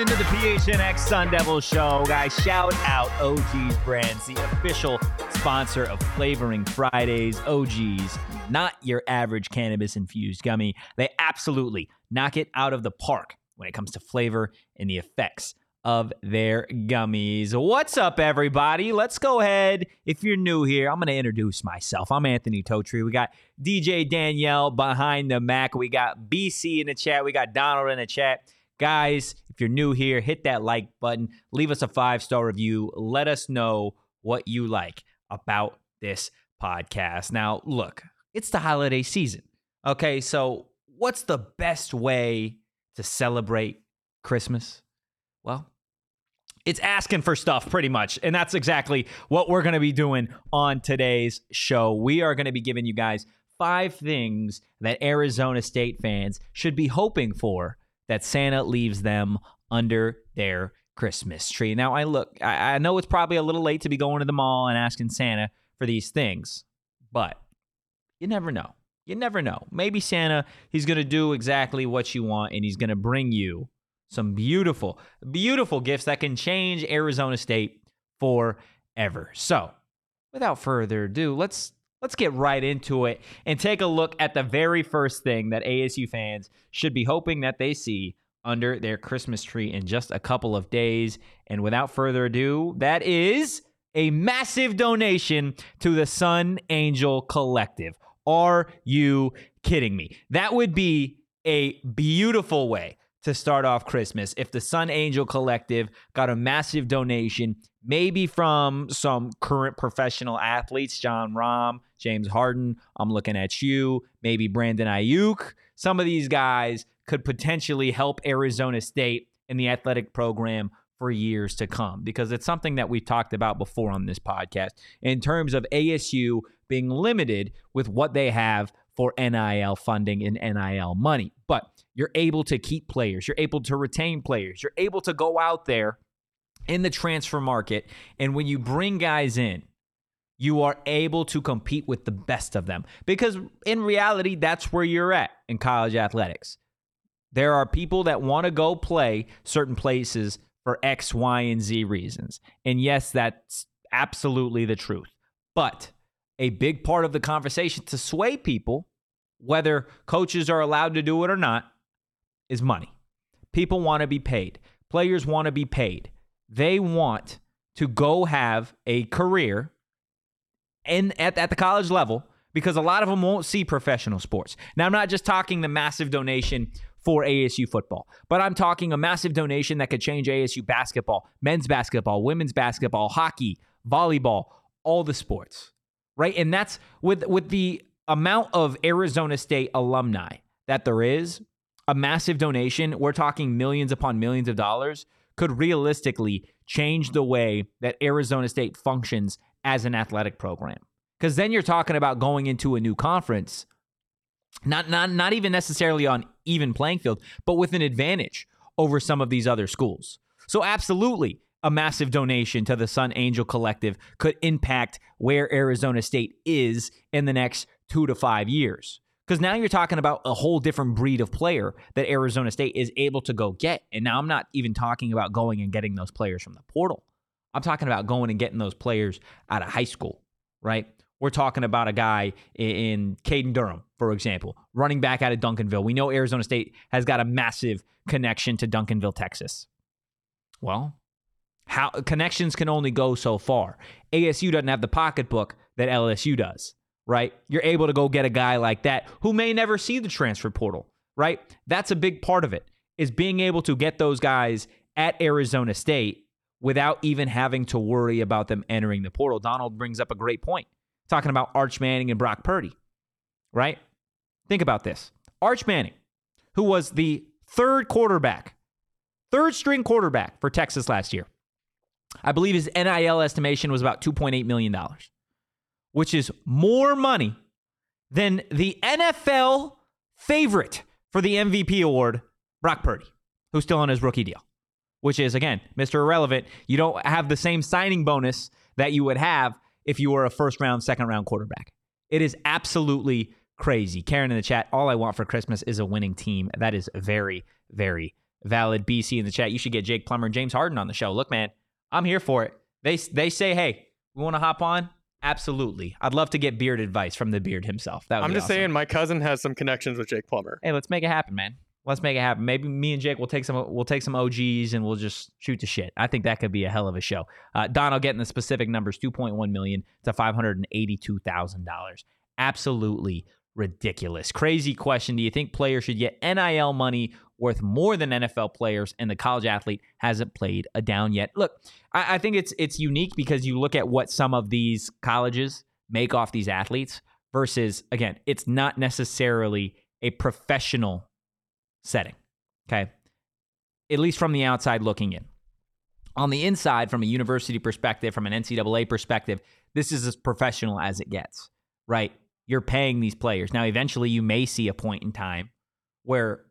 Into the PHNX Sun Devil Show. Guys, shout out OGeez Brands, the official sponsor of Flavoring Fridays. OGeez, not your average cannabis infused gummy. They absolutely knock it out of the park when it comes to flavor and the effects of their gummies. What's up, everybody? Let's go ahead. If you're new here, I'm going to introduce myself. I'm Anthony Totri. We got DJ Danielle behind the Mac. We got BC in the chat. We got Donald in the chat. Guys, if you're new here, hit that like button. Leave us a five star review. Let us know what you like about this podcast. Now, look, it's the holiday season. Okay, so what's the best way to celebrate Christmas? Well, it's asking for stuff pretty much. And that's exactly what we're going to be doing on today's show. We are going to be giving you guys five things that Arizona State fans should be hoping for that Santa leaves them under their Christmas tree. Now, I look, I, I know it's probably a little late to be going to the mall and asking Santa for these things, but you never know. You never know. Maybe Santa, he's going to do exactly what you want and he's going to bring you some beautiful, beautiful gifts that can change Arizona State forever. So, without further ado, let's let's get right into it and take a look at the very first thing that ASU fans should be hoping that they see under their Christmas tree in just a couple of days. And without further ado, that is a massive donation to the Sun Angel Collective. Are you kidding me? That would be a beautiful way to start off Christmas if the Sun Angel Collective got a massive donation, maybe from some current professional athletes, Jon Rahm, James Harden. I'm looking at you, maybe Brandon Aiyuk. Some of these guys could potentially help Arizona State in the athletic program for years to come because it's something that we've talked about before on this podcast in terms of ASU being limited with what they have for NIL funding and NIL money. But you're able to keep players, you're able to retain players, you're able to go out there in the transfer market. And when you bring guys in, you are able to compete with the best of them because in reality, that's where you're at in college athletics. There are people that want to go play certain places for X, Y, and Z reasons. And yes, that's absolutely the truth. But a big part of the conversation to sway people, whether coaches are allowed to do it or not, is money. People want to be paid. Players want to be paid. They want to go have a career in at, at the college level because a lot of them won't see professional sports. Now, I'm not just talking the massive donation for ASU football, but I'm talking a massive donation that could change ASU basketball, men's basketball, women's basketball, hockey, volleyball, all the sports, right? And that's with with the amount of Arizona State alumni that there is, a massive donation, we're talking millions upon millions of dollars, could realistically change the way that Arizona State functions as an athletic program. Because then you're talking about going into a new conference, not, not, not even necessarily on even playing field, but with an advantage over some of these other schools. So, absolutely, a massive donation to the Sun Angel Collective could impact where Arizona State is in the next two to five years. Because now you're talking about a whole different breed of player that Arizona State is able to go get. And now I'm not even talking about going and getting those players from the portal. I'm talking about going and getting those players out of high school, right? We're talking about a guy in Caden Durham, for example, running back out of Duncanville. We know Arizona State has got a massive connection to Duncanville, Texas. Well, how connections can only go so far. ASU doesn't have the pocketbook that LSU does, right? You're able to go get a guy like that who may never see the transfer portal, right? That's a big part of it is being able to get those guys at Arizona State without even having to worry about them entering the portal. Donald brings up a great point talking about Arch Manning and Brock Purdy, right? Think about this. Arch Manning, who was the third quarterback, third string quarterback for Texas last year. I believe his NIL estimation was about $2.8 million, which is more money than the NFL favorite for the MVP award, Brock Purdy, who's still on his rookie deal which is again, Mr. Irrelevant. You don't have the same signing bonus that you would have if you were a first round, second round quarterback. It is absolutely crazy. Karen in the chat, all I want for Christmas is a winning team. That is very, very valid. BC in the chat, you should get Jake Plummer and James Harden on the show. Look, man, I'm here for it. They they say, hey, we want to hop on. Absolutely. I'd love to get beard advice from the beard himself. That I'm just awesome. saying my cousin has some connections with Jake Plummer. Hey, let's make it happen, man. Let's make it happen. Maybe me and Jake will take some we'll take some OGeez and we'll just shoot the shit. I think that could be a hell of a show. Uh, Don, I'll get in the specific numbers: two point one million to five hundred and eighty-two thousand dollars. Absolutely ridiculous. Crazy question. Do you think players should get NIL money worth more than NFL players, and the college athlete hasn't played a down yet? Look, I, I think it's it's unique because you look at what some of these colleges make off these athletes versus again, it's not necessarily a professional setting. Okay. At least from the outside looking in. On the inside, from a university perspective, from an NCAA perspective, this is as professional as it gets, right? You're paying these players. Now, eventually, you may see a point in time where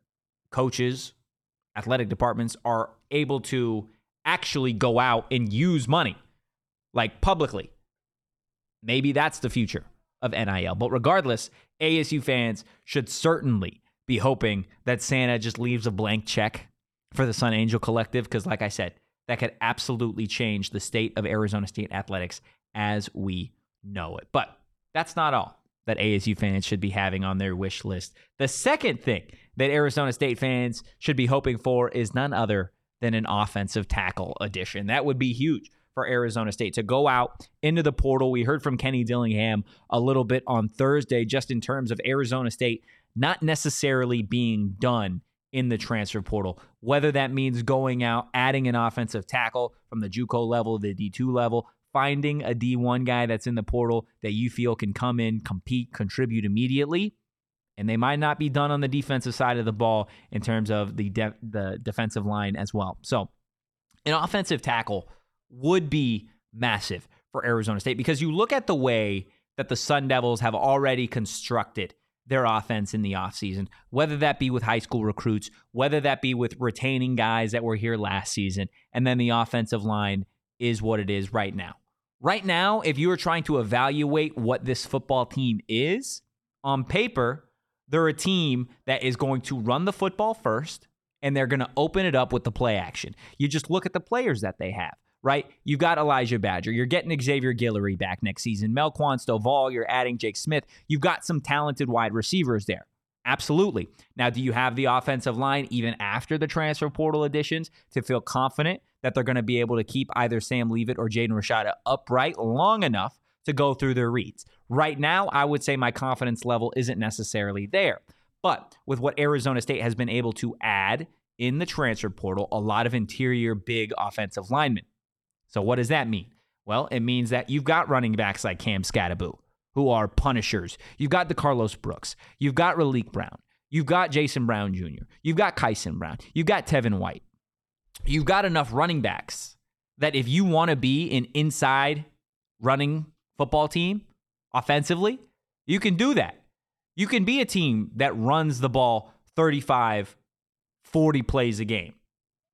coaches, athletic departments are able to actually go out and use money, like publicly. Maybe that's the future of NIL. But regardless, ASU fans should certainly be hoping that Santa just leaves a blank check for the Sun Angel Collective because, like I said, that could absolutely change the state of Arizona State athletics as we know it. But that's not all that ASU fans should be having on their wish list. The second thing that Arizona State fans should be hoping for is none other than an offensive tackle addition. That would be huge for Arizona State to go out into the portal. We heard from Kenny Dillingham a little bit on Thursday, just in terms of Arizona State not necessarily being done in the transfer portal. Whether that means going out, adding an offensive tackle from the JUCO level, the D2 level, finding a D1 guy that's in the portal that you feel can come in, compete, contribute immediately. And they might not be done on the defensive side of the ball in terms of the de- the defensive line as well. So, an offensive tackle would be massive for Arizona State because you look at the way that the Sun Devils have already constructed their offense in the offseason, whether that be with high school recruits, whether that be with retaining guys that were here last season, and then the offensive line is what it is right now. Right now, if you are trying to evaluate what this football team is, on paper, they're a team that is going to run the football first and they're going to open it up with the play action. You just look at the players that they have right? You've got Elijah Badger. You're getting Xavier Guillory back next season. Melquan Stovall. You're adding Jake Smith. You've got some talented wide receivers there. Absolutely. Now, do you have the offensive line even after the transfer portal additions to feel confident that they're going to be able to keep either Sam Leavitt or Jaden Rashada upright long enough to go through their reads? Right now, I would say my confidence level isn't necessarily there. But with what Arizona State has been able to add in the transfer portal, a lot of interior big offensive linemen. So what does that mean? Well, it means that you've got running backs like Cam Skattebo, who are punishers. You've got the Carlos Brooks. You've got Raleek Brown. You've got Jason Brown Jr. You've got Kyson Brown. You've got Tevin White. You've got enough running backs that if you want to be an inside running football team offensively, you can do that. You can be a team that runs the ball 35, 40 plays a game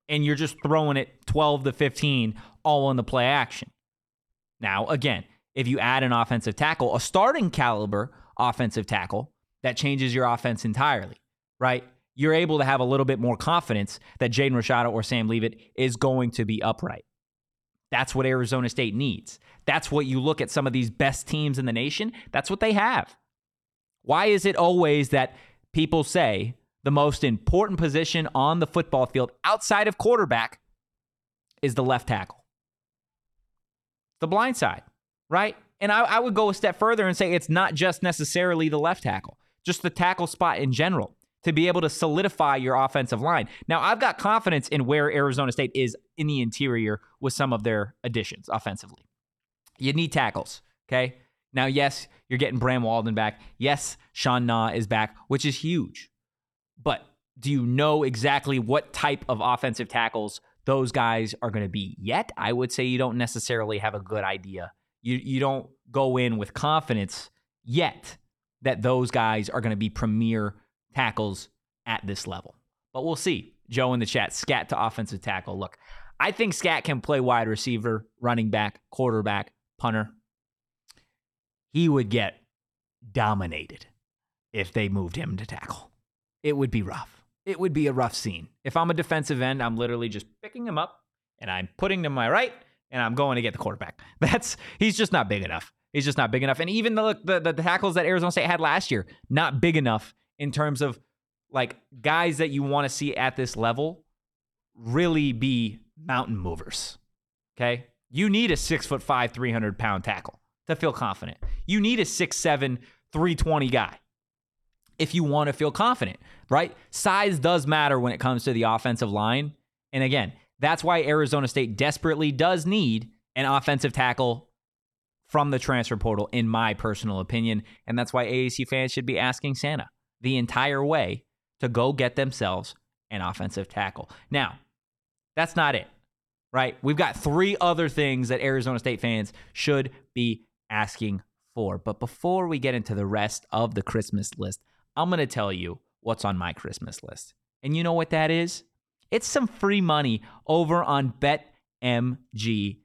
and you're just throwing it 12 to 15 all in the play action. Now, again, if you add an offensive tackle, a starting caliber offensive tackle, that changes your offense entirely, right? You're able to have a little bit more confidence that Jaden Rashada or Sam Leavitt is going to be upright. That's what Arizona State needs. That's what you look at some of these best teams in the nation, that's what they have. Why is it always that people say the most important position on the football field outside of quarterback is the left tackle? The blind side, right? And I, I would go a step further and say it's not just necessarily the left tackle, just the tackle spot in general to be able to solidify your offensive line. Now, I've got confidence in where Arizona State is in the interior with some of their additions offensively. You need tackles, okay? Now, yes, you're getting Bram Walden back. Yes, Sean Na is back, which is huge. But do you know exactly what type of offensive tackles those guys are going to be yet? I would say you don't necessarily have a good idea. You you don't go in with confidence yet that those guys are going to be premier tackles at this level. But we'll see. Joe in the chat, scat to offensive tackle. Look, I think Scat can play wide receiver, running back, quarterback, punter. He would get dominated if they moved him to tackle. It would be rough. It would be a rough scene. If I'm a defensive end, I'm literally just picking him up and I'm putting him to my right and I'm going to get the quarterback. That's he's just not big enough. He's just not big enough. And even the the, the tackles that Arizona State had last year, not big enough in terms of like guys that you want to see at this level really be mountain movers. Okay. You need a six foot five, 300 pound tackle to feel confident. You need a six, seven, 320 guy if you want to feel confident, right? Size does matter when it comes to the offensive line. And again, that's why Arizona State desperately does need an offensive tackle from the transfer portal, in my personal opinion. And that's why ASU fans should be asking Santa the entire way to go get themselves an offensive tackle. Now, that's not it, right? We've got three other things that Arizona State fans should be asking for. But before we get into the rest of the Christmas list, I'm going to tell you what's on my Christmas list. And you know what that is? It's some free money over on BetMGM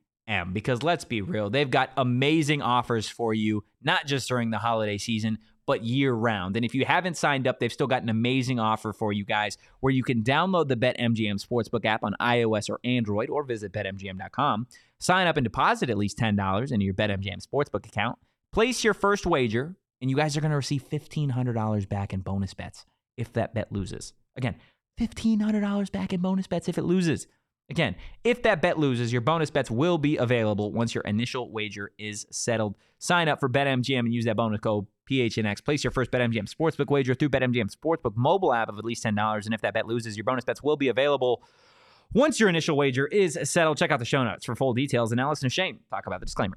because let's be real, they've got amazing offers for you, not just during the holiday season, but year round. And if you haven't signed up, they've still got an amazing offer for you guys where you can download the BetMGM Sportsbook app on iOS or Android or visit betmgm.com. Sign up and deposit at least $10 into your BetMGM Sportsbook account. Place your first wager, and you guys are going to receive $1,500 back in bonus bets if that bet loses. Again, $1,500 back in bonus bets if it loses. Again, if that bet loses, your bonus bets will be available once your initial wager is settled. Sign up for BetMGM and use that bonus code PHNX. Place your first BetMGM Sportsbook wager through BetMGM Sportsbook mobile app of at least $10. And if that bet loses, your bonus bets will be available once your initial wager is settled. Check out the show notes for full details. And to Shane talk about the disclaimer.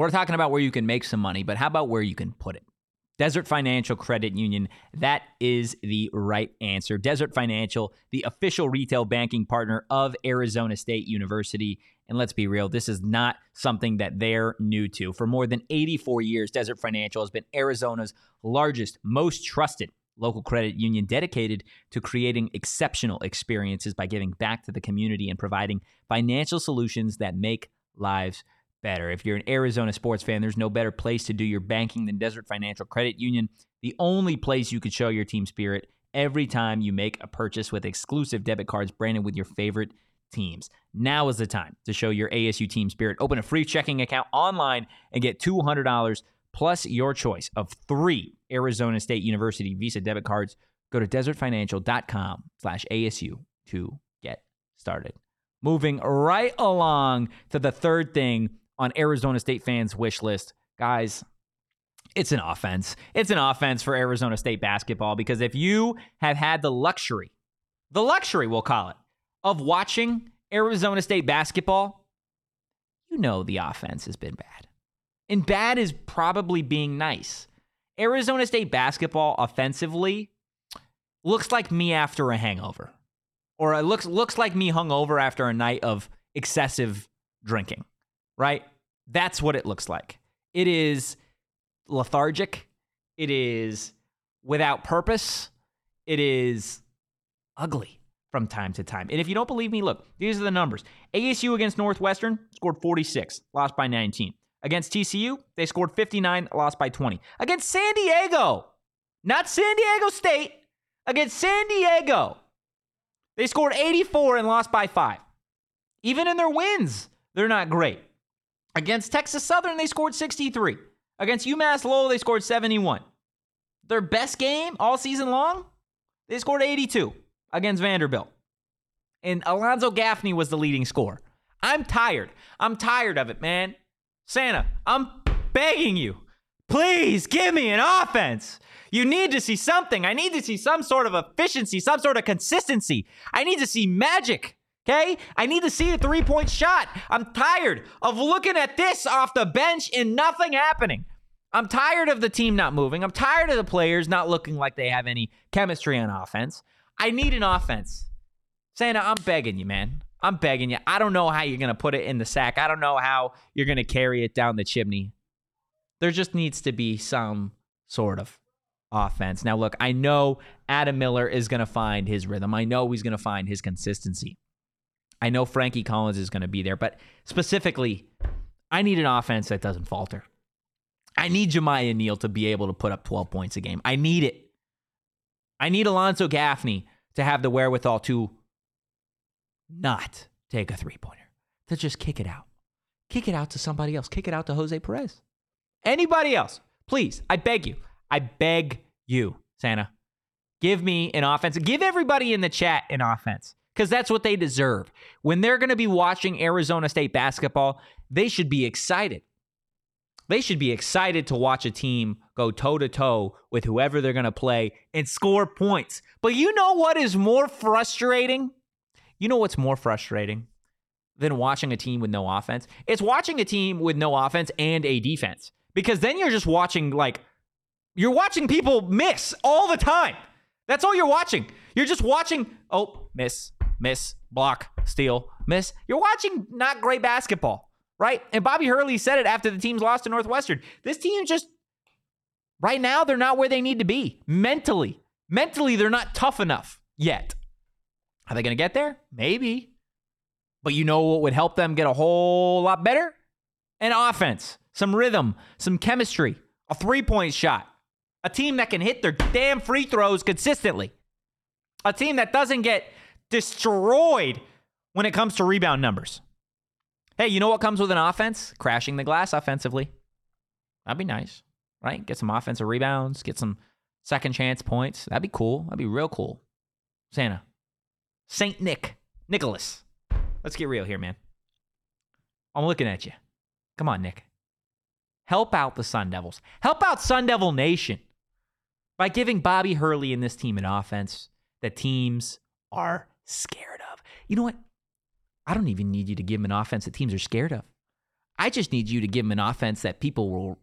we're talking about where you can make some money, but how about where you can put it? Desert Financial Credit Union, that is the right answer. Desert Financial, the official retail banking partner of Arizona State University. And let's be real, this is not something that they're new to. For more than 84 years, Desert Financial has been Arizona's largest, most trusted local credit union dedicated to creating exceptional experiences by giving back to the community and providing financial solutions that make lives better. If you're an Arizona sports fan, there's no better place to do your banking than Desert Financial Credit Union, the only place you could show your team spirit every time you make a purchase with exclusive debit cards branded with your favorite teams. Now is the time to show your ASU team spirit. Open a free checking account online and get $200 plus your choice of three Arizona State University Visa debit cards. Go to desertfinancial.com slash ASU to get started. Moving right along to the third thing on Arizona State fans' wish list. Guys, it's an offense. It's an offense for Arizona State basketball because if you have had the luxury, the luxury, we'll call it, of watching Arizona State basketball, you know the offense has been bad. And bad is probably being nice. Arizona State basketball offensively looks like me after a hangover. Or it looks looks like me hungover after a night of excessive drinking right? That's what it looks like. It is lethargic. It is without purpose. It is ugly from time to time. And if you don't believe me, look, these are the numbers. ASU against Northwestern scored 46, lost by 19. Against TCU, they scored 59, lost by 20. Against San Diego, not San Diego State, against San Diego, they scored 84 and lost by 5. Even in their wins, they're not great. Against Texas Southern, they scored 63. Against UMass Lowell, they scored 71. Their best game all season long, they scored 82 against Vanderbilt. And Alonzo Gaffney was the leading scorer. I'm tired. I'm tired of it, man. Santa, I'm begging you. Please give me an offense. You need to see something. I need to see some sort of efficiency, some sort of consistency. I need to see magic. Okay? I need to see a three point shot. I'm tired of looking at this off the bench and nothing happening. I'm tired of the team not moving. I'm tired of the players not looking like they have any chemistry on offense. I need an offense. Santa, I'm begging you, man. I'm begging you. I don't know how you're going to put it in the sack. I don't know how you're going to carry it down the chimney. There just needs to be some sort of offense. Now, look, I know Adam Miller is going to find his rhythm. I know he's going to find his consistency. I know Frankie Collins is going to be there, but specifically, I need an offense that doesn't falter. I need Jamiya Neal to be able to put up 12 points a game. I need it. I need Alonzo Gaffney to have the wherewithal to not take a three pointer, to just kick it out. Kick it out to somebody else. Kick it out to Jose Perez. Anybody else, please, I beg you. I beg you, Santa. Give me an offense. Give everybody in the chat an offense because that's what they deserve. When they're going to be watching Arizona State basketball, they should be excited. They should be excited to watch a team go toe to toe with whoever they're going to play and score points. But you know what is more frustrating? You know what's more frustrating than watching a team with no offense? It's watching a team with no offense and a defense because then you're just watching like you're watching people miss all the time. That's all you're watching. You're just watching, oh, miss, miss, block, steal, miss. You're watching not great basketball right? And Bobby Hurley said it after the team's lost to Northwestern. This team just, right now, they're not where they need to be mentally. Mentally, they're not tough enough yet. Are they going to get there? Maybe. But you know what would help them get a whole lot better? An offense, some rhythm, some chemistry, a three point shot, a team that can hit their damn free throws consistently, a team that doesn't get destroyed when it comes to rebound numbers. Hey, you know what comes with an offense? Crashing the glass offensively. That'd be nice, right? Get some offensive rebounds, get some second chance points. That'd be cool. That'd be real cool. Santa. Saint Nick. Nicholas. Let's get real here, man. I'm looking at you. Come on, Nick. Help out the Sun Devils. Help out Sun Devil Nation by giving Bobby Hurley and this team an offense that teams are scared of. You know what? I don't even need you to give them an offense that teams are scared of. I just need you to give them an offense that people will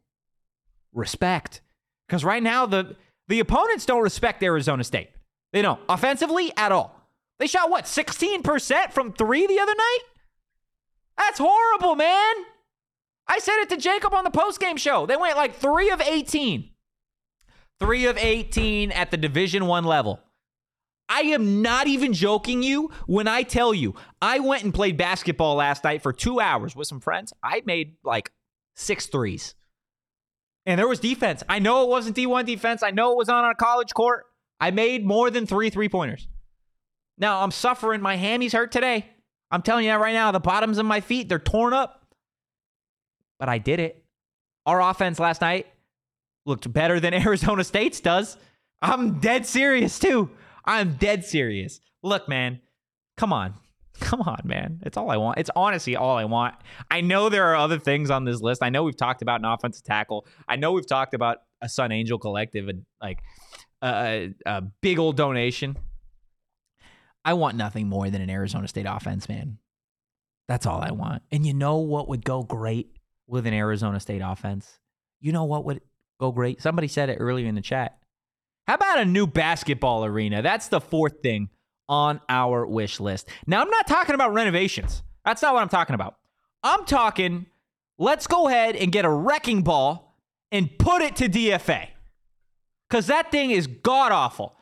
respect. Because right now, the, the opponents don't respect Arizona State. They don't. Offensively, at all. They shot what, 16% from three the other night? That's horrible, man. I said it to Jacob on the postgame show. They went like three of 18. Three of 18 at the Division One level. I am not even joking you when I tell you I went and played basketball last night for two hours with some friends. I made like six threes. And there was defense. I know it wasn't D1 defense. I know it was on a college court. I made more than three three pointers. Now I'm suffering. My hammies hurt today. I'm telling you that right now. The bottoms of my feet, they're torn up. But I did it. Our offense last night looked better than Arizona State's does. I'm dead serious too. I'm dead serious. Look, man, come on. Come on, man. It's all I want. It's honestly all I want. I know there are other things on this list. I know we've talked about an offensive tackle. I know we've talked about a Sun Angel collective and like a, a big old donation. I want nothing more than an Arizona State offense, man. That's all I want. And you know what would go great with an Arizona State offense? You know what would go great? Somebody said it earlier in the chat. How about a new basketball arena? That's the fourth thing on our wish list. Now, I'm not talking about renovations. That's not what I'm talking about. I'm talking let's go ahead and get a wrecking ball and put it to DFA. Because that thing is god awful.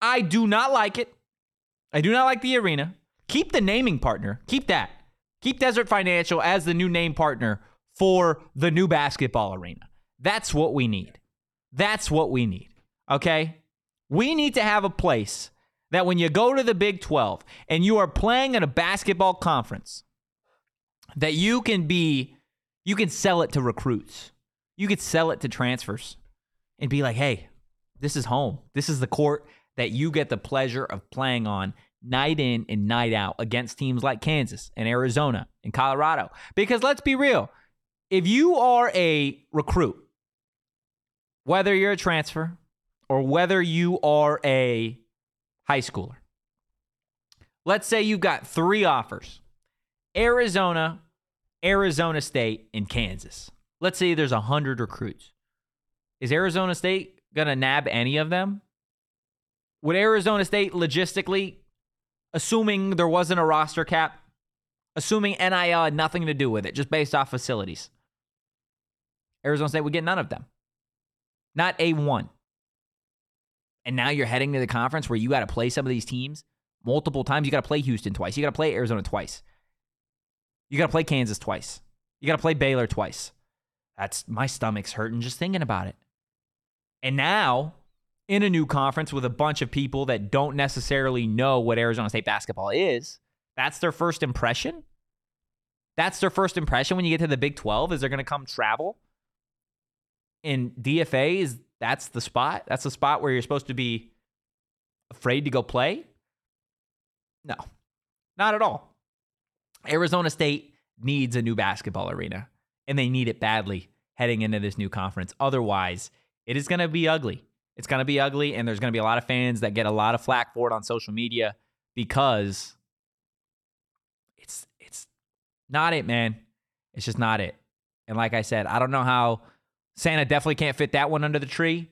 I do not like it. I do not like the arena. Keep the naming partner. Keep that. Keep Desert Financial as the new name partner for the new basketball arena. That's what we need. That's what we need. Okay? We need to have a place that when you go to the Big 12 and you are playing in a basketball conference, that you can be, you can sell it to recruits. You could sell it to transfers and be like, hey, this is home. This is the court that you get the pleasure of playing on night in and night out against teams like Kansas and Arizona and Colorado. Because let's be real, if you are a recruit, whether you're a transfer or whether you are a high schooler, let's say you've got three offers Arizona, Arizona State, and Kansas. Let's say there's 100 recruits. Is Arizona State going to nab any of them? Would Arizona State logistically, assuming there wasn't a roster cap, assuming NIL had nothing to do with it, just based off facilities, Arizona State would get none of them. Not a one. And now you're heading to the conference where you got to play some of these teams multiple times. You got to play Houston twice. You got to play Arizona twice. You got to play Kansas twice. You got to play Baylor twice. That's my stomach's hurting just thinking about it. And now, in a new conference with a bunch of people that don't necessarily know what Arizona State basketball is, that's their first impression. That's their first impression when you get to the Big 12 is they're going to come travel. And DFA is that's the spot. That's the spot where you're supposed to be afraid to go play. No. Not at all. Arizona State needs a new basketball arena and they need it badly heading into this new conference. Otherwise, it is going to be ugly. It's going to be ugly, and there's going to be a lot of fans that get a lot of flack for it on social media because it's it's not it, man. It's just not it. And like I said, I don't know how Santa definitely can't fit that one under the tree,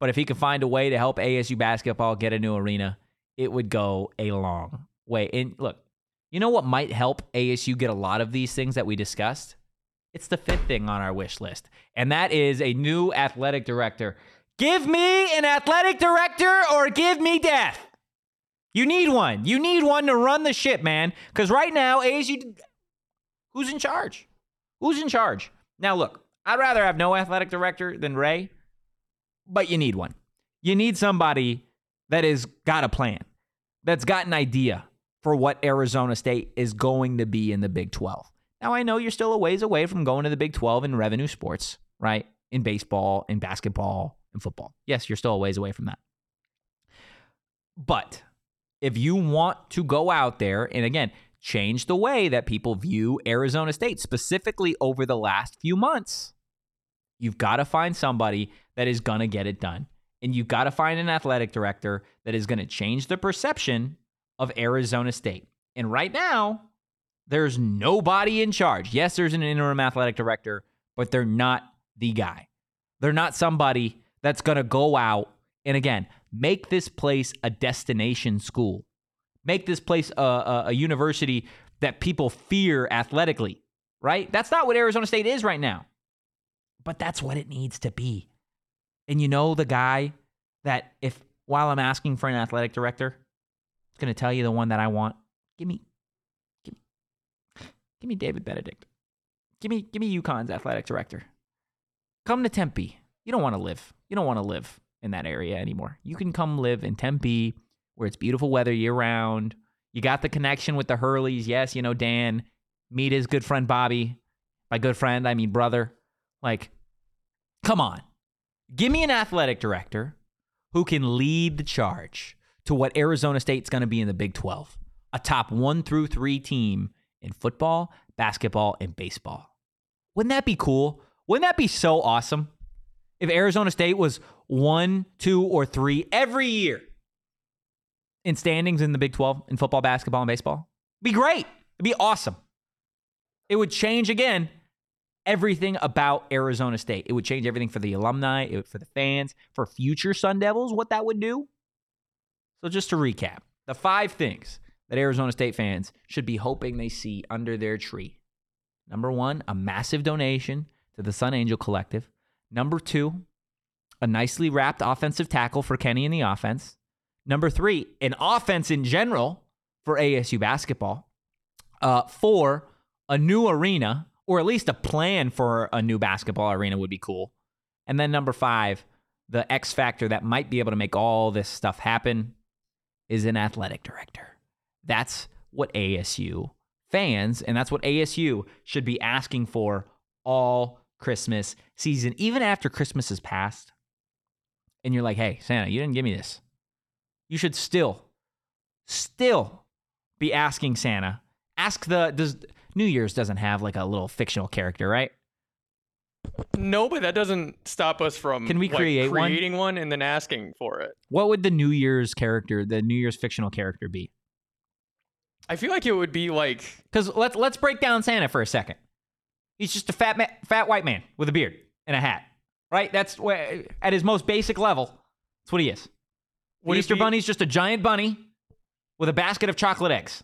but if he could find a way to help ASU basketball get a new arena, it would go a long way. And look, you know what might help ASU get a lot of these things that we discussed? It's the fifth thing on our wish list, and that is a new athletic director. Give me an athletic director or give me death. You need one. You need one to run the ship, man. Because right now, ASU, who's in charge? Who's in charge? Now, look, I'd rather have no athletic director than Ray, but you need one. You need somebody that has got a plan, that's got an idea for what Arizona State is going to be in the Big 12. Now, I know you're still a ways away from going to the Big 12 in revenue sports, right? In baseball, in basketball, in football. Yes, you're still a ways away from that. But if you want to go out there and again, change the way that people view Arizona State, specifically over the last few months, you've got to find somebody that is going to get it done. And you've got to find an athletic director that is going to change the perception of Arizona State. And right now, there's nobody in charge. Yes, there's an interim athletic director, but they're not the guy. They're not somebody that's going to go out and again make this place a destination school, make this place a, a, a university that people fear athletically. Right? That's not what Arizona State is right now, but that's what it needs to be. And you know the guy that if while I'm asking for an athletic director, it's going to tell you the one that I want. Give me Give me give me David Benedict. Give me give me UConn's athletic director. Come to Tempe. You don't want to live. You don't want to live in that area anymore. You can come live in Tempe where it's beautiful weather year round. You got the connection with the Hurleys. Yes, you know Dan. Meet his good friend Bobby. By good friend, I mean brother. Like, come on. Give me an athletic director who can lead the charge to what Arizona State's going to be in the Big 12. A top one through three team in football, basketball, and baseball. Wouldn't that be cool? Wouldn't that be so awesome if Arizona State was one, two, or three every year in standings in the Big 12 in football, basketball, and baseball? It'd be great. It'd be awesome. It would change again everything about Arizona State. It would change everything for the alumni, it, for the fans, for future Sun Devils, what that would do. So, just to recap the five things that Arizona State fans should be hoping they see under their tree. Number one, a massive donation to the Sun Angel Collective. Number two, a nicely wrapped offensive tackle for Kenny in the offense. Number three, an offense in general for ASU basketball. Uh, four, a new arena, or at least a plan for a new basketball arena would be cool. And then number five, the X factor that might be able to make all this stuff happen is an athletic director. That's what ASU fans, and that's what ASU should be asking for all Christmas season, even after Christmas has passed. And you're like, hey, Santa, you didn't give me this. You should still, still be asking Santa. Ask the, does New Year's doesn't have like a little fictional character, right? No, but that doesn't stop us from Can we like, create one? creating one? and then asking for it. What would the New Year's character, the New Year's fictional character be? I feel like it would be like Because let's let's break down Santa for a second. He's just a fat ma- fat white man with a beard and a hat, right? That's wh- at his most basic level. That's what he is. Would Easter be- Bunny's just a giant bunny with a basket of chocolate eggs.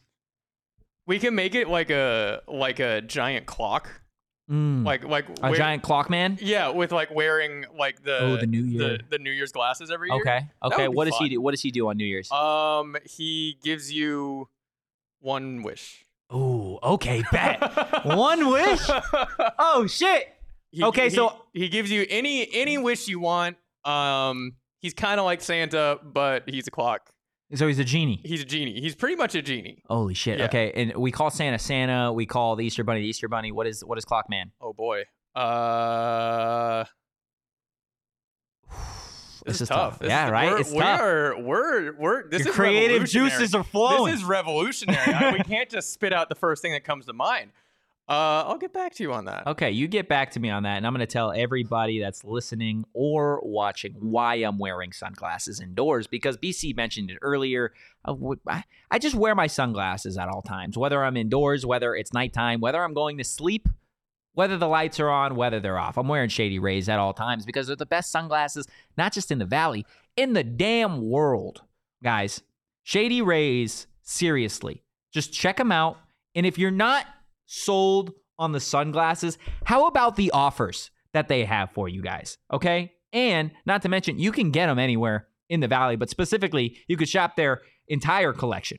we can make it like a like a giant clock, Mm. like like a wear- giant clock man. Yeah, with like wearing like the Oh, the New Year. the, the New Year's glasses every year. Okay. Okay. What does he do? What does he do on New Year's? Um, he gives you one wish. Ooh. Okay. Bet. One wish. Oh shit. He- Okay, he- so- he gives you any any wish you want. Um, he's kind of like Santa, but he's a clock. So he's a genie. He's a genie. He's pretty much a genie. Holy shit. Yeah. Okay. And we call Santa Santa. We call the Easter Bunny the Easter Bunny. What is what is Clock Man? Oh boy. Uh, This, is tough. tough. This yeah. is- right. We're, it's we tough. are we're we're this Your is creative juices are flowing. This is revolutionary. I- we can't just spit out the first thing that comes to mind. Uh, I'll get back to you on that. Okay, you get back to me on that, and I'm going to tell everybody that's listening or watching why I'm wearing sunglasses indoors because BC mentioned it earlier. I, I- I just wear my sunglasses at all times, whether I'm indoors, whether it's nighttime, whether I'm going to sleep, whether the lights are on, whether they're off. I'm wearing Shady Rays at all times because they're the best sunglasses, not just in the valley, in the damn world. Guys, Shady Rays, seriously, just check them out. And if you're not sold on the sunglasses, how about the offers that they have for you guys? Okay. And not to mention, you can get them anywhere in the valley, but specifically, you could shop their entire collection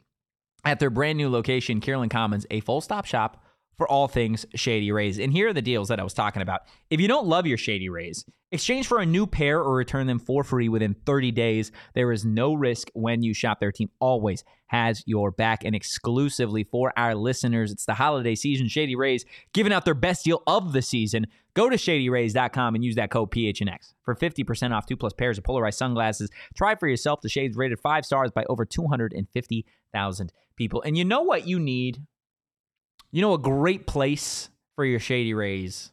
at their brand new location, Kierland Commons, a full stop shop for all things Shady Rays. And here are the deals that I was talking about. If you don't love your Shady Rays, exchange for a new pair or return them for free within 30 days. There is no risk when you shop. Their team always has your back. And exclusively for our listeners, it's the holiday season. Shady Rays giving out their best deal of the season. Go to shadyrays.com and use that code PHNX for 50% off two plus pairs of polarized sunglasses. Try for yourself. The shades rated five stars by over 250,000 people. And you know what you need? You know a great place for your Shady Rays?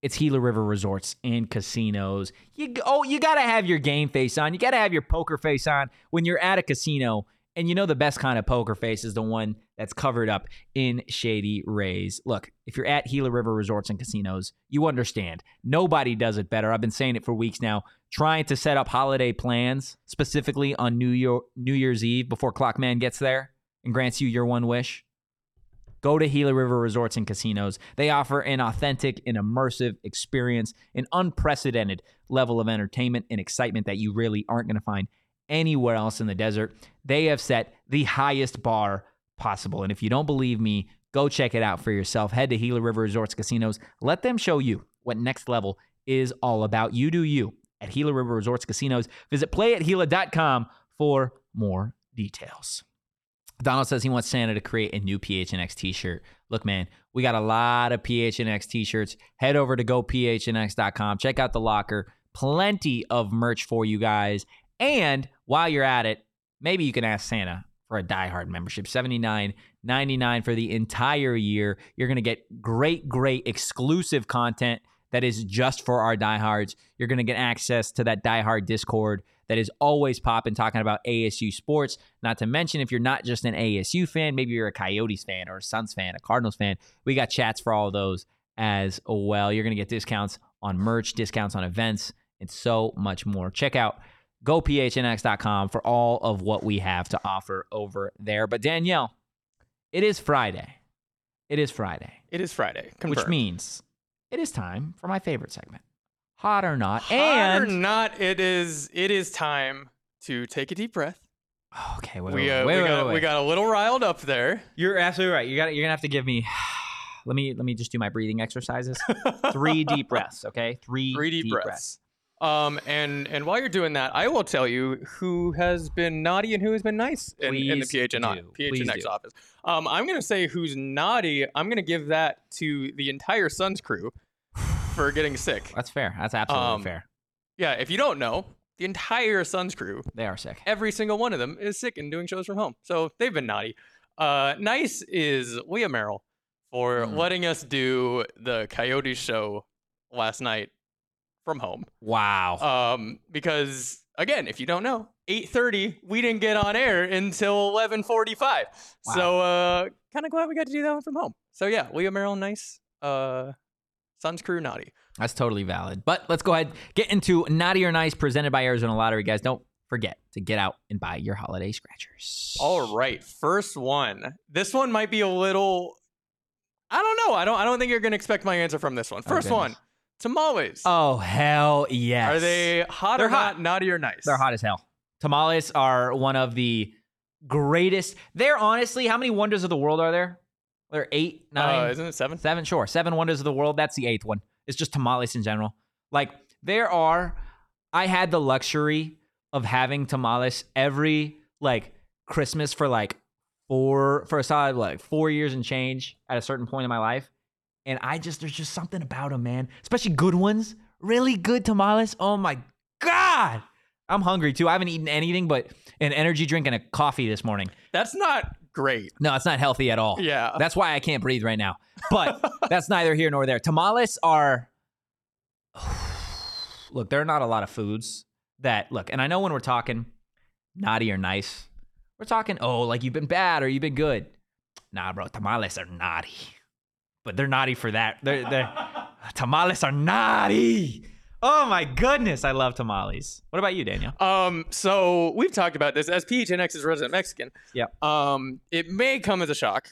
It's Gila River Resorts and Casinos. You oh, you got to have your game face on. You got to have your poker face on when you're at a casino. And you know the best kind of poker face is the one that's covered up in Shady Rays. Look, if you're at Gila River Resorts and Casinos, you understand. Nobody does it better. I've been saying it for weeks now. Trying to set up holiday plans, specifically on New Year New Year's Eve before Clockman gets there and grants you your one wish. Go to Gila River Resorts and Casinos. They offer an authentic and immersive experience, an unprecedented level of entertainment and excitement that you really aren't going to find anywhere else in the desert. They have set the highest bar possible. And if you don't believe me, go check it out for yourself. Head to Gila River Resorts Casinos. Let them show you what next level is all about. You do you at Gila River Resorts Casinos. Visit playatgila.com for more details. Donald says he wants Santa to create a new PHNX t-shirt. Look, man, we got a lot of PHNX t-shirts. Head over to gophnx.com. Check out the locker. Plenty of merch for you guys. And while you're at it, maybe you can ask Santa for a diehard membership. $79.99 for the entire year. You're going to get great, great exclusive content that is just for our diehards. You're going to get access to that diehard Discord that is always popping, talking about ASU sports. Not to mention, if you're not just an ASU fan, maybe you're a Coyotes fan or a Suns fan, a Cardinals fan, we got chats for all of those as well. You're going to get discounts on merch, discounts on events, and so much more. Check out gophnx.com for all of what we have to offer over there. But Danielle, it is Friday. it is Friday, It is Friday, which means it is time for my favorite segment, hot or not. Hot and or not, it is it is time to take a deep breath. okay, wait, we uh, wait, we wait, got we got a little riled up there. You're absolutely right. You got. You're gonna have to give me. Let me let me just do my breathing exercises. Three deep breaths, okay? Three, Three deep, breaths. Um, and and while you're doing that, I will tell you who has been naughty and who has been nice in, in the Please PHN do. Please PHNX do. office. Um, I'm gonna say who's naughty. I'm gonna give that to the entire Suns crew for getting sick. That's fair. That's absolutely Um, fair. Yeah, if you don't know, the entire Suns crew, They are sick. every single one of them is sick and doing shows from home. So they've been naughty. Uh, nice is Leah Merrill for Mm. letting us do the Coyotes show last night from home. Wow. Um, because again, if you don't know, 8:30 we didn't get on air until 11:45. So uh, kind of glad we got to do that one from home. So yeah, Leah Merrill, nice. Uh, Suns crew naughty. That's totally valid. But let's go ahead get into Naughty or Nice presented by Arizona Lottery, guys. Don't forget to get out and buy your holiday scratchers. All right, first one. This one might be a little. I don't know. I don't. I don't think you're gonna expect my answer from this one. Oh, First one, goodness. Tamales. Oh hell yes. Are they hot They're or hot. not? Naughty or nice? They're hot as hell. Tamales are one of the greatest. They're honestly, how many wonders of the world are there? There are eight, nine, Uh, isn't it seven? seven. Sure, seven wonders of the world. That's the eighth one. It's just tamales in general. Like there are. I had the luxury of having tamales every like Christmas for like four for a solid like four years and change at a certain point in my life, and I just there's just something about them, man. Especially good ones, really good tamales. Oh my god, I'm hungry too. I haven't eaten anything but an energy drink and a coffee this morning. That's not great. No, it's not healthy at all. Yeah. That's why I can't breathe right now. But that's neither here nor there. Tamales are look, there are not a lot of foods that look, and I know when we're talking naughty or nice, we're talking, oh, like you've been bad or you've been good. Nah, bro, tamales are naughty. But they're naughty for that. They're, they're tamales are naughty. Oh my goodness, I love tamales. What about you, Daniel? Um, so we've talked about this as PHNX's resident Mexican. Yeah. Um, it may come as a shock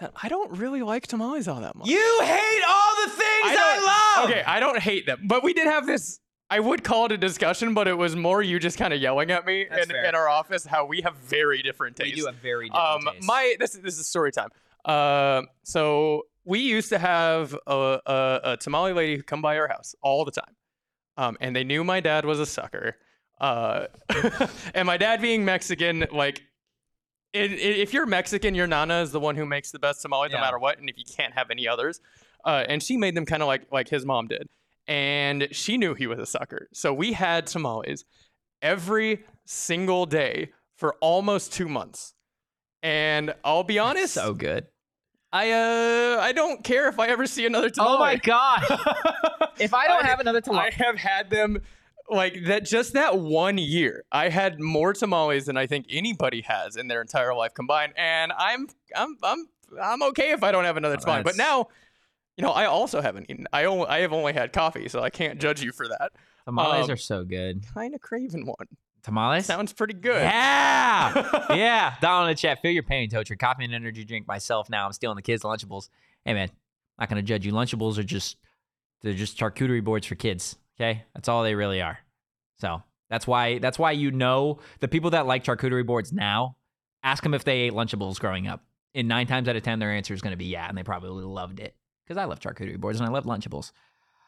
that I don't really like tamales all that much. You hate all the things I, don't- love. Okay, I don't hate them, but we did have this. I would call it a discussion, but it was more you just kind of yelling at me in, in our office how we have very different tastes. We do have very different um, tastes. my this is this is story time. Uh, so we used to have a, a, a tamale lady who come by our house all the time, um, and they knew my dad was a sucker. Uh, and my dad being Mexican, like. i- i- If you're Mexican, your nana is the one who makes the best tamales no matter what, and if you can't have any others, uh, and she made them kind of like like his mom did, and she knew he was a sucker. So we had tamales every single day for almost two months. And I'll be honest, so good. I uh I don't care if I ever see another tamale. Oh my god! if I don't I- have another tamales I have had them like that just that one year. I had more tamales than I think anybody has in their entire life combined, and I'm I'm I'm I'm okay if I don't have another Oh, tamale. But now, you know, I also haven't eaten. I only I have only had coffee, so I can't judge you for that. tamales um, are so good. Kind of craving one. Tamales That Sounds pretty good. Yeah, yeah. Down in the chat, feel your pain, Tocher. Coffee an energy drink myself. Now I'm stealing the kids' Lunchables. Hey man, not gonna judge you. Lunchables are just they're just charcuterie boards for kids. Okay, that's all they really are. So that's why that's why you know the people that like charcuterie boards now. Ask them if they ate Lunchables growing up. And nine times out of ten, their answer is going to be yeah, and they probably loved it because I love charcuterie boards and I love Lunchables.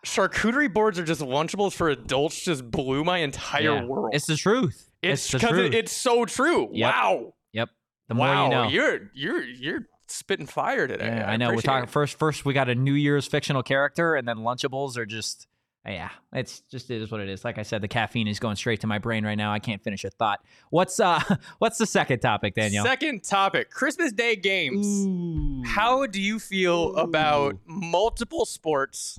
Charcuterie boards are just Lunchables for adults. Just blew my entire Yeah. world. It's the truth. It's because it, it's so true. Yep. Wow. yep. The more wow. you know. You're you're you're spitting fire today. Yeah, I know. We're talking it. first. First, we got a New Year's fictional character, and then Lunchables are just. Yeah, it's just it is what it is. Like I said, the caffeine is going straight to my brain right now. I can't finish a thought. What's uh, what's the second topic, Daniel? Second topic: Christmas Day games. Ooh. How do you feel about multiple sports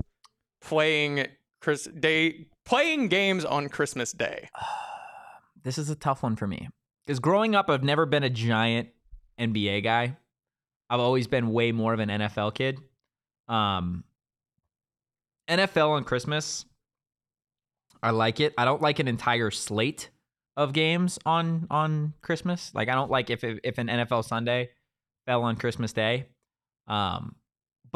playing Chris Day playing games on Christmas Day? This is a tough one for me because growing up, I've never been a giant NBA guy. I've always been way more of an NFL kid. Um, NFL on Christmas, I like it. I don't like an entire slate of games on on Christmas. Like I don't like if if an NFL Sunday fell on Christmas Day. Um,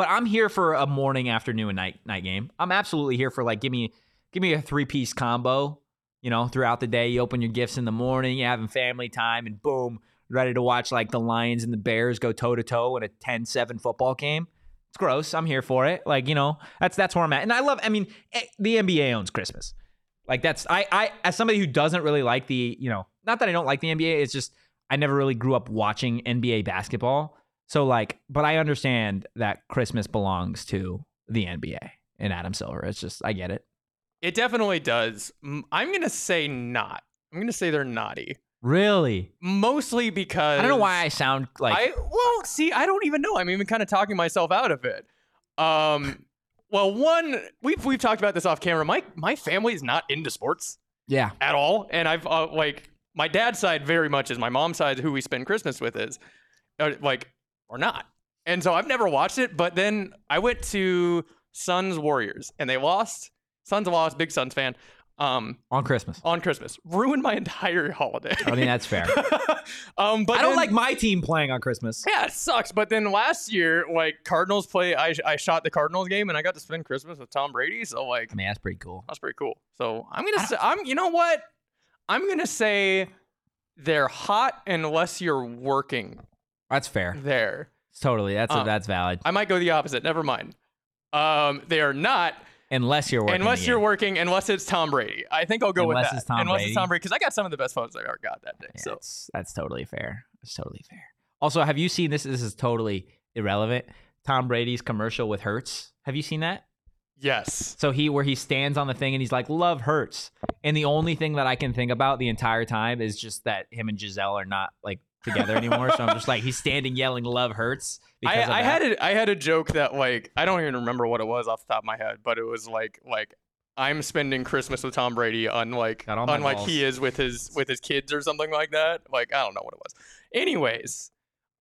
but I'm here for a morning, afternoon, and night night game. I'm absolutely here for like give me give me a three piece combo. You know, throughout the day, you open your gifts in the morning, you're having family time, and boom, ready to watch like the Lions and the Bears go toe to toe in a 10-7 football game. It's gross. I'm here for it. Like you know, that's that's where I'm at. And I love. I mean, eh, the NBA owns Christmas. Like that's I I as somebody who doesn't really like the you know not that I don't like the NBA. It's just I never really grew up watching NBA basketball. So like, but I understand that Christmas belongs to the NBA and Adam Silver. It's just I get it. It definitely does. I'm gonna say not. I'm gonna say they're naughty. Really, Mostly because I don't know why I sound like I well, see, I don't even know. I'm even kind of talking myself out of it. Um, well, one we've we've talked about this off camera. My my family is not into sports yeah. at all, and I've uh, like my dad's side very much is my mom's side, who we spend Christmas with, is uh, like or not. And so I've never watched it, but then I went to Suns Warriors, and they lost. Suns lost. Big Suns fan. Um, On Christmas. on Christmas, ruined my entire holiday. I mean that's fair. um, but I don't then- like my team playing on Christmas. yeah, it sucks. But then last year, like Cardinals play, I I shot the Cardinals game and I got to spend Christmas with Tom Brady. So like I mean that's pretty cool. that's pretty cool. So I'm gonna say I'm you know what? I'm gonna say they're hot unless you're working That's fair. there. Totally. That's Um, that's valid. I might go the opposite. Never mind. Um, they are not Unless you're working. unless you're game. working. Unless it's Tom Brady. I think I'll go Unless with that. it's Tom unless Brady. it's Tom Brady, because I got some of the best photos I ever got that day. Yeah, so that's that's totally fair. That's totally fair. Also, have you seen this? This is totally irrelevant. Tom Brady's commercial with Hertz. Have you seen that? yes, So he where he stands on the thing and he's like, "Love hurts," and the only thing that I can think about the entire time is just that him and Gisele are not like together anymore. so I'm just like, he's standing yelling, "Love hurts." I, because of I had a, I had a joke that like I don't even remember what it was off the top of my head, but it was like like I'm spending Christmas with Tom Brady unlike Got all my unlike balls. he is with his with his kids or something like that. Like I don't know what it was. Anyways,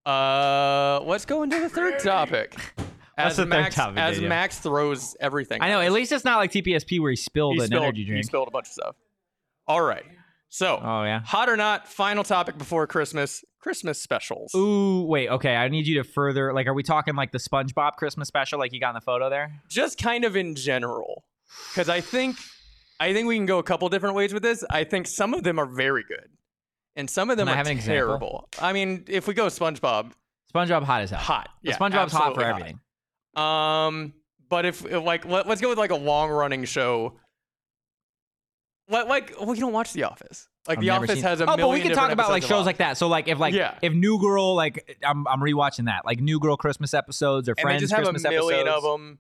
uh, let's go into the third topic. As the Max topic, as Daniel? Max throws everything. I know. at At least it's not like TPSP where he spilled he an spilled, energy he spilled a bunch of stuff. All right, so Oh yeah. hot or not, final topic before Christmas. Christmas specials. Ooh, wait. Okay, I need you to further. Like, are we talking like the SpongeBob Christmas special, like you got in the photo there? just kind of in general because i think i think we can go a couple different ways with this i think some of them are very good and some of them are have an example? terrible i mean if we go spongebob SpongeBob hot as hell. hot yeah, SpongeBob's hot for absolutely everything. um but if, if like let, us go with like a long running show like, like well you don't watch the office like I've the office seen- has a oh, million but we can talk about like shows like that. So like if like Yeah. if New Girl like I'm I'm rewatching that like New Girl Christmas episodes or and they Friends just have Christmas a million episodes. of them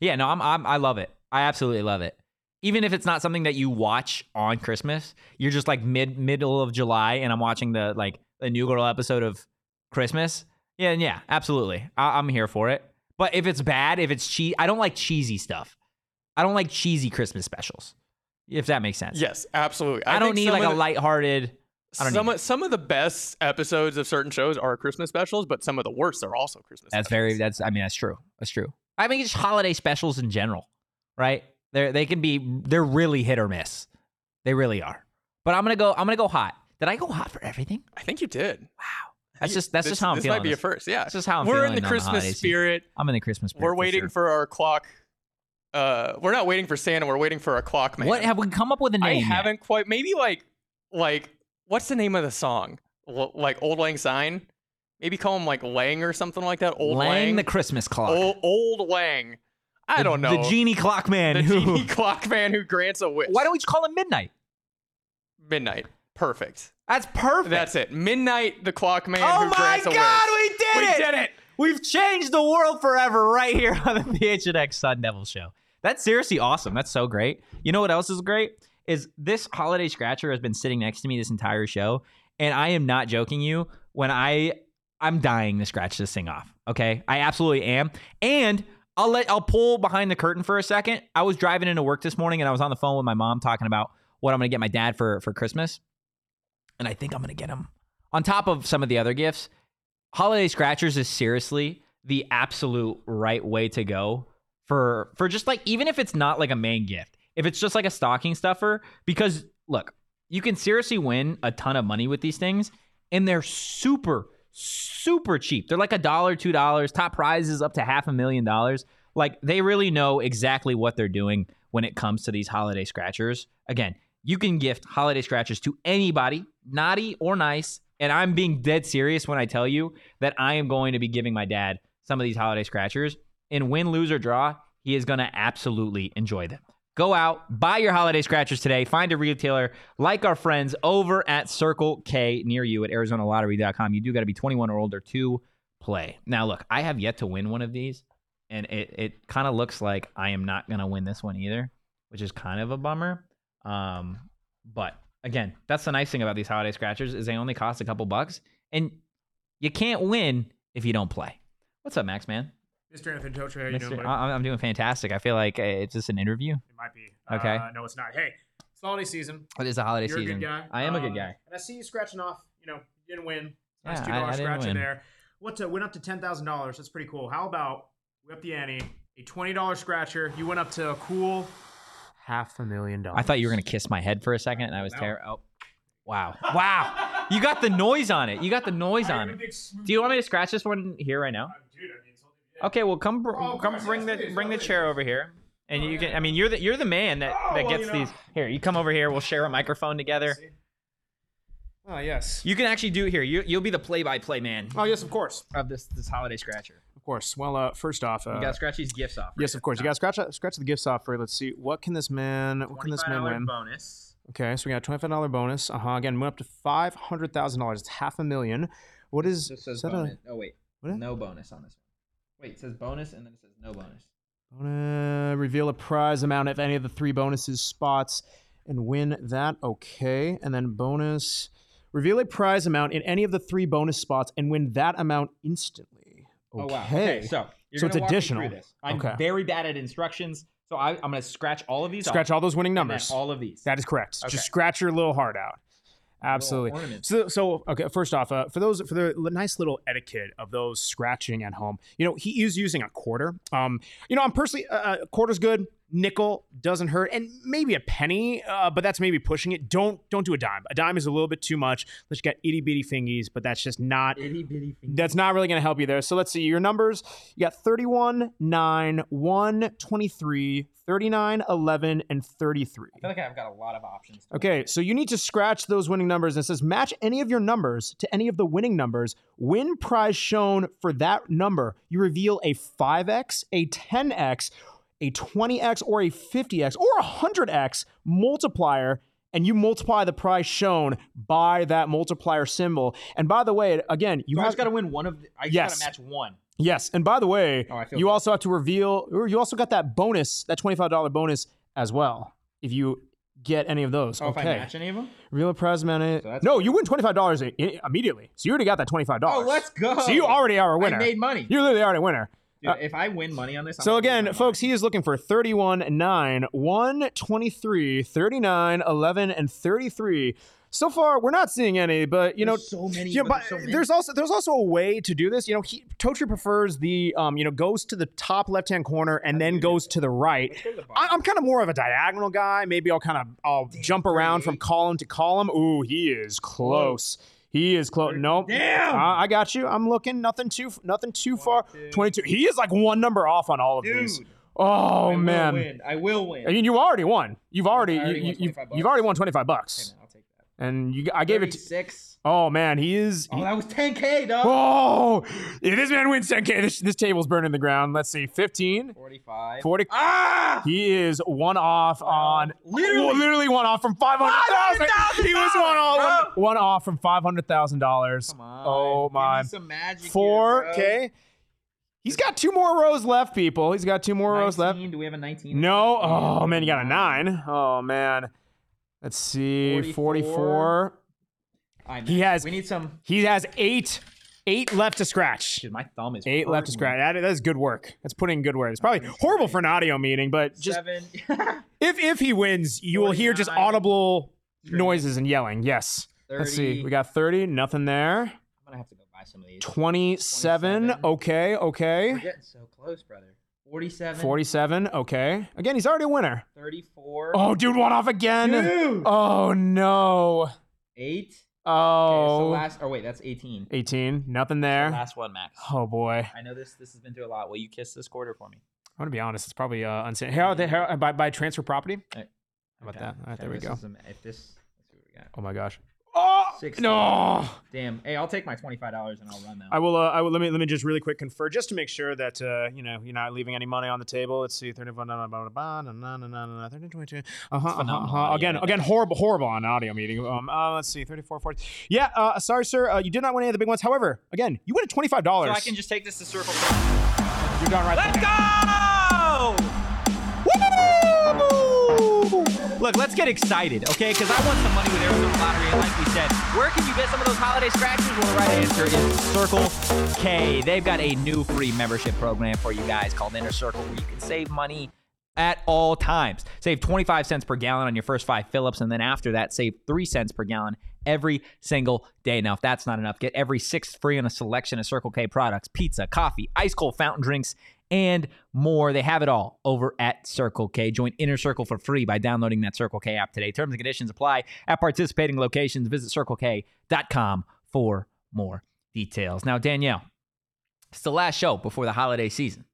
Yeah, no, I'm, I'm I love it. I absolutely love it. Even if it's not something that you watch on Christmas, you're just like mid middle of July, and I'm watching the like the New Girl episode of Christmas. Yeah, yeah, absolutely. I, I'm here for it. But if it's bad, if it's cheese, I don't like cheesy stuff. I don't like cheesy Christmas specials. If that makes sense. yes absolutely I, don't need like a the- lighthearted. I don't some of, some of the best episodes of certain shows are Christmas specials, but some of the worst are also Christmas. That's specials. very. That's. I mean, that's true. That's true. I mean, just holiday specials in general, right? They they can be. They're really hit or miss. They really are. But I'm gonna go. I'm gonna go hot. Did I go hot for everything? I think you did. Wow. That's just. That's this, just how I'm this feeling. might be a first. Yeah, That's just how I'm we're in the Christmas season. spirit. I'm in the Christmas spirit. We're for waiting sure. for our clock. Uh, we're not waiting for Santa. We're waiting for a clock man. What have we come up with a name? yet? haven't quite. Maybe like like what's the name of the song? L- like Auld Lang Syne. Maybe call him like Lang or something like that. Old Lang, Lang. the Christmas clock. old, old Lang. I The- don't know. The genie clock man. The who, genie clock man who grants a wish. Why don't we just call him Midnight? midnight? Perfect. That's perfect. That's it. Midnight, the clock man. oh who my grants a God, we did We it! did it. We've changed the world forever right here on the PHNX Sun Devil Show. That's seriously awesome. That's so great. You know what else is great? Is this holiday scratcher has been sitting next to me this entire show, and I am not joking you when I I'm dying to scratch this thing off. Okay, I absolutely am. And I'll let I'll pull behind the curtain for a second. I was driving into work this morning, and I was on the phone with my mom talking about what I'm to get my dad for for Christmas, and I think I'm to get him on top of some of the other gifts. Holiday scratchers is seriously the absolute right way to go for for just like even if it's not like a main gift, if it's just like a stocking stuffer, because look, you can seriously win a ton of money with these things, and they're super super cheap. They're like a dollar, two dollars. Top prizes up to half a million dollars. Like they really know exactly what they're doing when it comes to these holiday scratchers. Again, you can gift holiday scratchers to anybody, naughty or nice. And I'm being dead serious when I tell you that I am going to be giving my dad some of these holiday scratchers. And win, lose, or draw, he is going to absolutely enjoy them. Go out, buy your holiday scratchers today. Find a retailer like our friends over at Circle K near you at ArizonaLottery.com. You do got to be 21 or older to play. Now, look, I have yet to win one of these, and it, it kind of looks like I am not going to win this one either, which is kind of a bummer. Um, but again, that's the nice thing about these holiday scratchers is they only cost a couple bucks, and you can't win if you don't play. What's up, Max, man? Mr. Anthony Totri, how you doing, buddy? I- I'm doing fantastic. I feel like uh, it's just an interview. it might be. Okay. Uh, no, it's not. Hey, it's the holiday season. It is a holiday You're season. a good guy. I am a good Um, guy. And I see you scratching off. You know, you didn't win. Nice Yeah, two dollar scratch in there. What to, went up to ten thousand dollars? That's pretty cool. How about we up the ante? A twenty dollar scratcher. You went up to a cool half a million dollars. I thought you were gonna kiss my head for a second, and I was No. terrible. Oh, wow, wow! You got the noise on it. You got the noise on it. Do you want me to scratch this one here right now? Dude, I mean, it's only- yeah. Okay, well, come br- Oh, come course, bring yes, the please, bring the please. chair over here, and you can. I mean, you're the you're the man that Oh, that well, gets you know. these. Here, you come over here. We'll share a microphone together. See? Oh yes. You can actually do it here. You you'll be the play by play man Oh yes, of course, of this this holiday scratcher. of course. Well, uh, first off, uh, You got to scratch these gifts off. yes, of course. You got to scratch scratch the gifts off for. Let's see. What can this man? What can this man win? bonus. Okay, so we got a twenty-five dollar bonus. Uh huh. Again, went up to five hundred thousand dollars. It's half a million. What is? This says bonus. oh wait, What? no bonus on this. Wait, it says bonus and then it says no bonus. Wanna reveal a prize amount if any of the three bonuses spots and win that. Okay, and then bonus. Reveal a prize amount in any of the three bonus spots and win that amount instantly. Okay. Oh wow. Okay, so you're So it's additional. I'm Okay. very bad at instructions, so I, I'm gonna scratch all of these. Scratch all those winning numbers. all of these. That is correct. Okay. Just scratch your little heart out. Absolutely. So, so okay. First off, uh, for those for the nice little etiquette of those scratching at home, you know, he is using a quarter. Um, you know, I'm personally uh, quarter's good. Nickel doesn't hurt, and maybe a penny, uh, but that's maybe pushing it. Don't don't do a dime. A dime is a little bit too much. Let's get itty bitty fingies, but that's just not Itty bitty finger. that's not really going to help you there. So let's see your numbers. You got 31, 9, 1, 23, 39, 11, and 33. I feel like I've got a lot of options. Okay, so you need to scratch those winning numbers. And it says match any of your numbers to any of the winning numbers. Win prize shown for that number. You reveal a 5x, a 10x, a 20x, or a 50x, or a 100x multiplier. And you multiply the price shown by that multiplier symbol. And by the way, again, you So have gotta win one of. The, I Yes. gotta match one. Yes, and by the way, Oh, you good. also have to reveal, or you also got that bonus, that twenty-five dollar bonus as well. If you get any of those, Oh, if I okay. match any of them. Reveal a prize amount. So no, you win twenty-five dollars immediately. So you already got that twenty-five dollars. Oh, let's go. So you already are a winner. I made money. You're literally already a winner. Dude, if I win money on this. I'm So again, folks, he is looking for 31, 9, 1, 23, 39, 11, and 33. So far, we're not seeing any, but you know, There's so many. yeah, but but there's so many. there's also there's also a way to do this. You know, he, Totri prefers the um, you know, goes to the top left hand corner and then goes to the right. I, I'm kind of more of a diagonal guy. Maybe I'll kind of I'll jump around from column to column. Ooh, he is close. He is close. Nope. Damn. Uh, I got you. I'm looking. Nothing too nothing too far. 22. 22. He is like one number off on all of these. Dude. Oh I will man. win. I will win. I mean, you already won. You've already, already you, won you, 25 have already won 25 Hey, bucks. man, I'll take that. And you I gave it to, six. Oh man, he is Oh, that was 10k, dog. Oh, if this man wins 10K, this, this table's burning the ground. Let's see, 15, 45. 40. Ah! He is one off on Literally. Well, literally one off from 500,000. He was one off, one, one off from $500,000. Come on. Oh Give my. me some magic. Four. Here, bro. Okay. He's got two more rows left, people. He's got two more rows left. Do we have a 19? No. Oh man, you got a nine. Oh man. Let's see. 44. 44. Right, He has- We need some. He has eight. Eight left to scratch. Dude, my thumb is. Eight left to scratch. That, that's good work. That's putting good work. It's probably horrible for an audio meeting, but just Seven. if if he wins, you will hear just 49. audible noises and yelling. Yes. Let's see. We got 30. Nothing there. I'm gonna have to go buy some of these. 27. 27. Okay. We're Okay. getting so close, brother. 47. 47. Okay. Again, he's already a winner. 34. Oh, dude, one off again. Dude. Oh no. Eight. Oh, so last. Oh wait, that's 18. 18. Nothing The there. last one, Max. Oh boy. I know this. This has been through a lot. Will you kiss this quarter for me? I'm gonna be honest. It's probably uh, unsafe. Here, there, here, by by transfer property. Hey. How about Okay. that? All right, Okay, there we go. am- if this, let's see what we got. Oh my gosh. Oh Six. no. Damn. Hey, I'll take my twenty-five dollars and I'll run that. I will. Uh, I will. Let me. Let me just really quick confer, just to make sure that uh, you know you're not leaving any money on the table. Let's see, nah, nah, 13, 22. Uh-huh, uh-huh, phenomenal uh-huh. audio. Again, again, horrible, horrible on audio meeting. Um, uh, let's see, 34, 40. Yeah. Uh, sorry, sir. Uh, you did not win any of the big ones. However, again, you win at twenty-five dollars. so I can just take this to circle. You're done right. Let's there. go! Look, let's get excited, okay? Because I want some money with Arizona Lottery. And like we said, where can you get some of those holiday scratches? Well, the right answer is Circle K. They've got a new free membership program for you guys called Inner Circle where you can save money at all times. Save 25 cents per gallon on your first five Phillips, and then after that, save 3 cents per gallon every single day. Now, if that's not enough, get every sixth free on a selection of Circle K products pizza, coffee, ice cold fountain drinks, and more. They have it all over at Circle K. Join Inner Circle for free by downloading that Circle K app today. Terms and conditions apply at participating locations. Visit circlek.com for more details. Now, Danielle, it's the last show before the holiday season.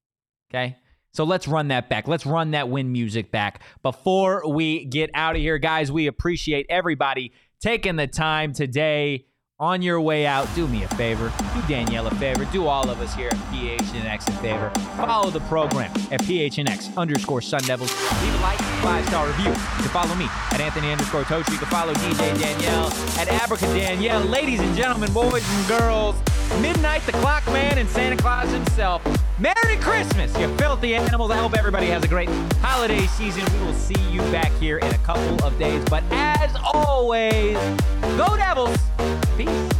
Okay? So let's run that back. Let's run that win music back. Before we get out of here, guys, we appreciate everybody taking the time today on your way out. Do me a favor. Do Danielle a favor. Do all of us here at PHNX a favor. Follow the program at PHNX underscore Sun Devils. Leave a like, five star review. You can follow me at Anthony underscore Toach. You can follow DJ Danielle at Abraca Danielle. Ladies and gentlemen, boys and girls, Midnight the Clock Man and Santa Claus himself. Merry Christmas, you filthy animals. I hope everybody has a great holiday season. We will see you back here in a couple of days. But as always, go Devils. Peace.